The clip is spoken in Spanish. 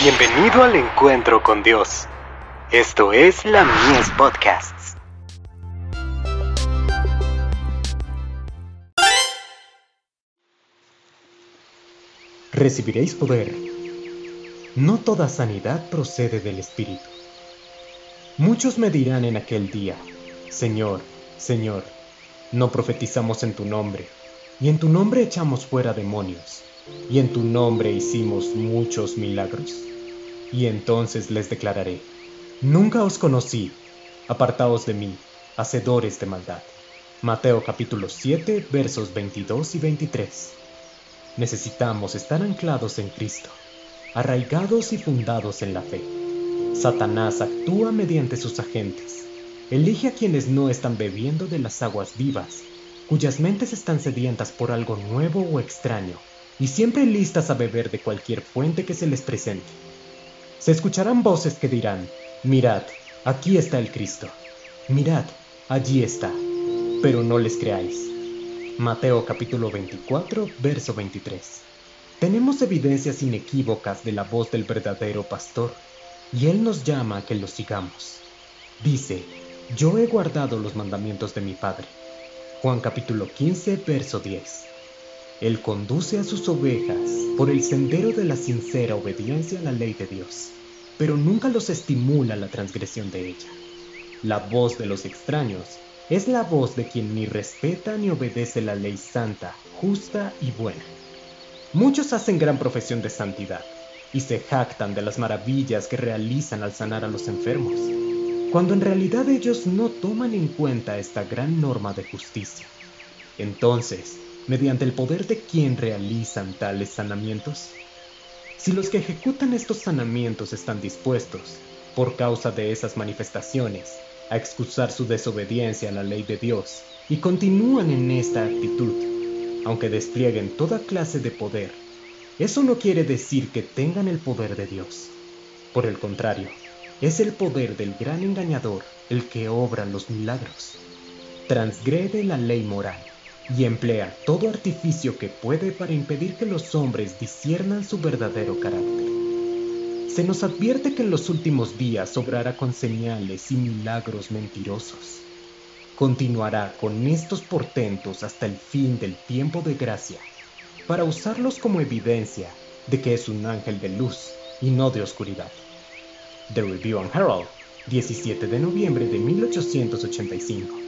Bienvenido al encuentro con Dios. Esto es la Mies Podcasts. Recibiréis poder. No toda sanidad procede del Espíritu. Muchos me dirán en aquel día, Señor, Señor, no profetizamos en tu nombre, y en tu nombre echamos fuera demonios, y en tu nombre hicimos muchos milagros. Y entonces les declararé, nunca os conocí, apartaos de mí, hacedores de maldad. Mateo capítulo 7 versos 22 y 23. Necesitamos estar anclados en Cristo, arraigados y fundados en la fe. Satanás actúa mediante sus agentes. Elige a quienes no están bebiendo de las aguas vivas, cuyas mentes están sedientas por algo nuevo o extraño, y siempre listas a beber de cualquier fuente que se les presente. Se escucharán voces que dirán, mirad, aquí está el Cristo, mirad, allí está, pero no les creáis. Mateo capítulo 24, verso 23. Tenemos evidencias inequívocas de la voz del verdadero pastor, y Él nos llama a que lo sigamos. Dice, yo he guardado los mandamientos de mi Padre. Juan capítulo 15, verso 10. Él conduce a sus ovejas por el sendero de la sincera obediencia a la ley de Dios, pero nunca los estimula la transgresión de ella. La voz de los extraños es la voz de quien ni respeta ni obedece la ley santa, justa y buena. Muchos hacen gran profesión de santidad y se jactan de las maravillas que realizan al sanar a los enfermos, cuando en realidad ellos no toman en cuenta esta gran norma de justicia. Entonces, mediante el poder de quien realizan tales sanamientos? Si los que ejecutan estos sanamientos están dispuestos, por causa de esas manifestaciones, a excusar su desobediencia a la ley de Dios y continúan en esta actitud, aunque desplieguen toda clase de poder, eso no quiere decir que tengan el poder de Dios. Por el contrario, es el poder del gran engañador el que obra los milagros. Transgrede la ley moral y emplea todo artificio que puede para impedir que los hombres disciernan su verdadero carácter. Se nos advierte que en los últimos días obrará con señales y milagros mentirosos. Continuará con estos portentos hasta el fin del tiempo de gracia, para usarlos como evidencia de que es un ángel de luz y no de oscuridad. The Review and Herald, 17 de noviembre de 1885.